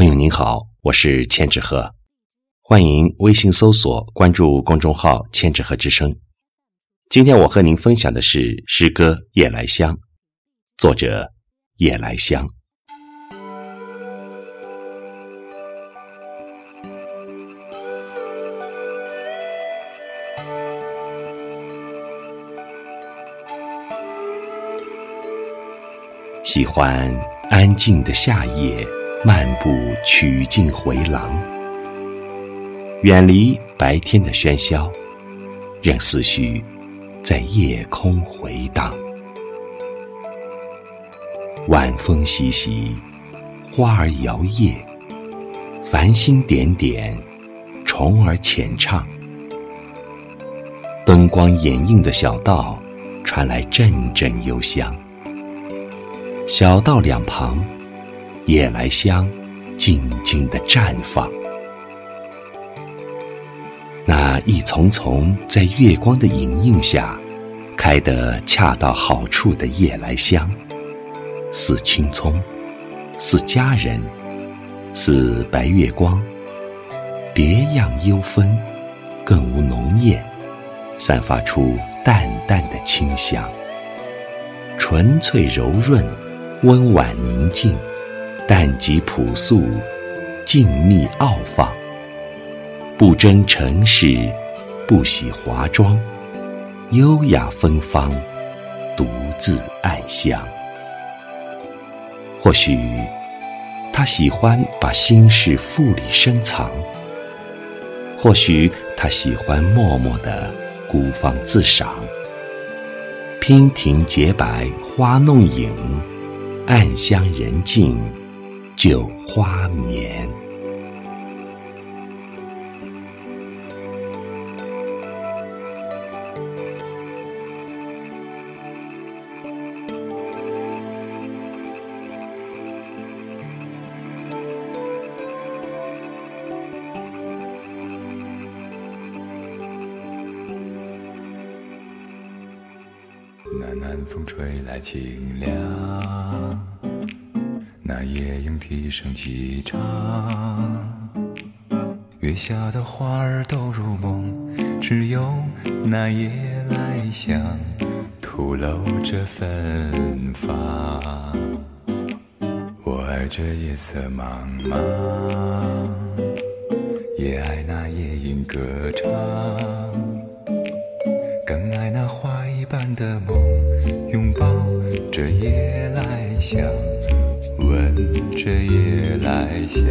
朋友您好，我是千纸鹤，欢迎微信搜索关注公众号“千纸鹤之声”。今天我和您分享的是诗歌《夜来香》，作者夜来香。喜欢安静的夏夜。漫步曲径回廊，远离白天的喧嚣，让思绪在夜空回荡。晚风习习，花儿摇曳，繁星点点，虫儿浅唱。灯光掩映的小道，传来阵阵幽香。小道两旁。夜来香，静静的绽放。那一丛丛在月光的影映下，开得恰到好处的夜来香，似青葱，似佳人，似白月光。别样幽芬，更无浓艳，散发出淡淡的清香。纯粹柔润，温婉宁静。淡极朴素，静谧傲放，不争尘世，不喜华装，优雅芬芳，独自暗香。或许，他喜欢把心事腹里深藏；或许，他喜欢默默的孤芳自赏。娉婷洁白花弄影，暗香人静。酒花眠。南南风吹来清凉。那夜莺啼声齐唱，月下的花儿都入梦，只有那夜来香吐露着芬芳。我爱这夜色茫茫，也爱那夜莺歌唱，更爱那花一般的梦，拥抱着夜来香。闻着夜来香，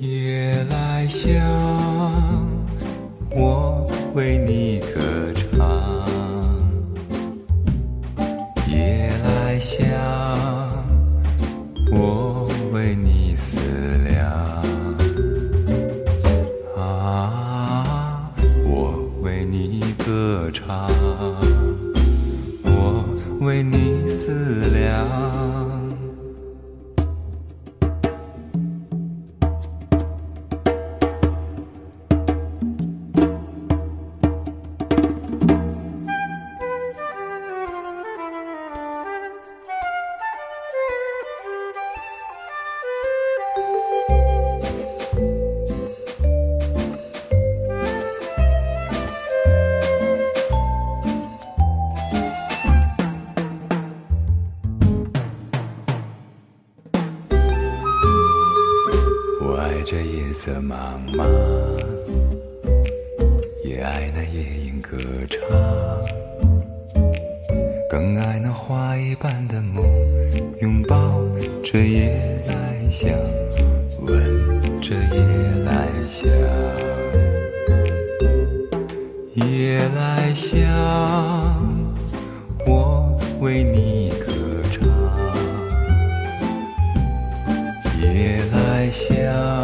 夜来香，我为你歌唱。夜来香，我为你思量。啊，我为你歌唱，为你思。量色茫茫，也爱那夜莺歌唱，更爱那花一般的梦，拥抱着夜来香，闻着夜来香，夜来香，我为你歌唱，夜来香。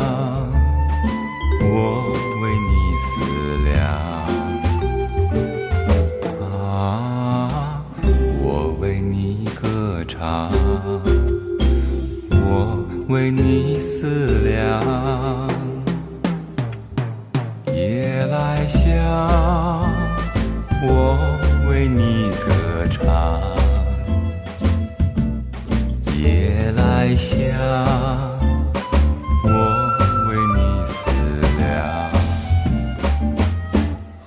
为你思量，夜来香，我为你歌唱，夜来香。我为你思量。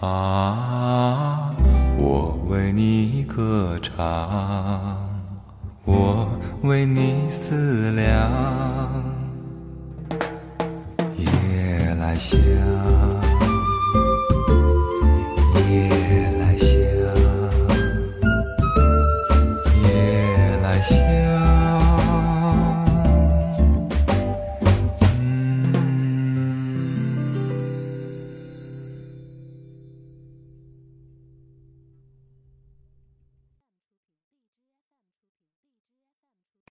啊，我为你歌唱，我为你思量。夜来香。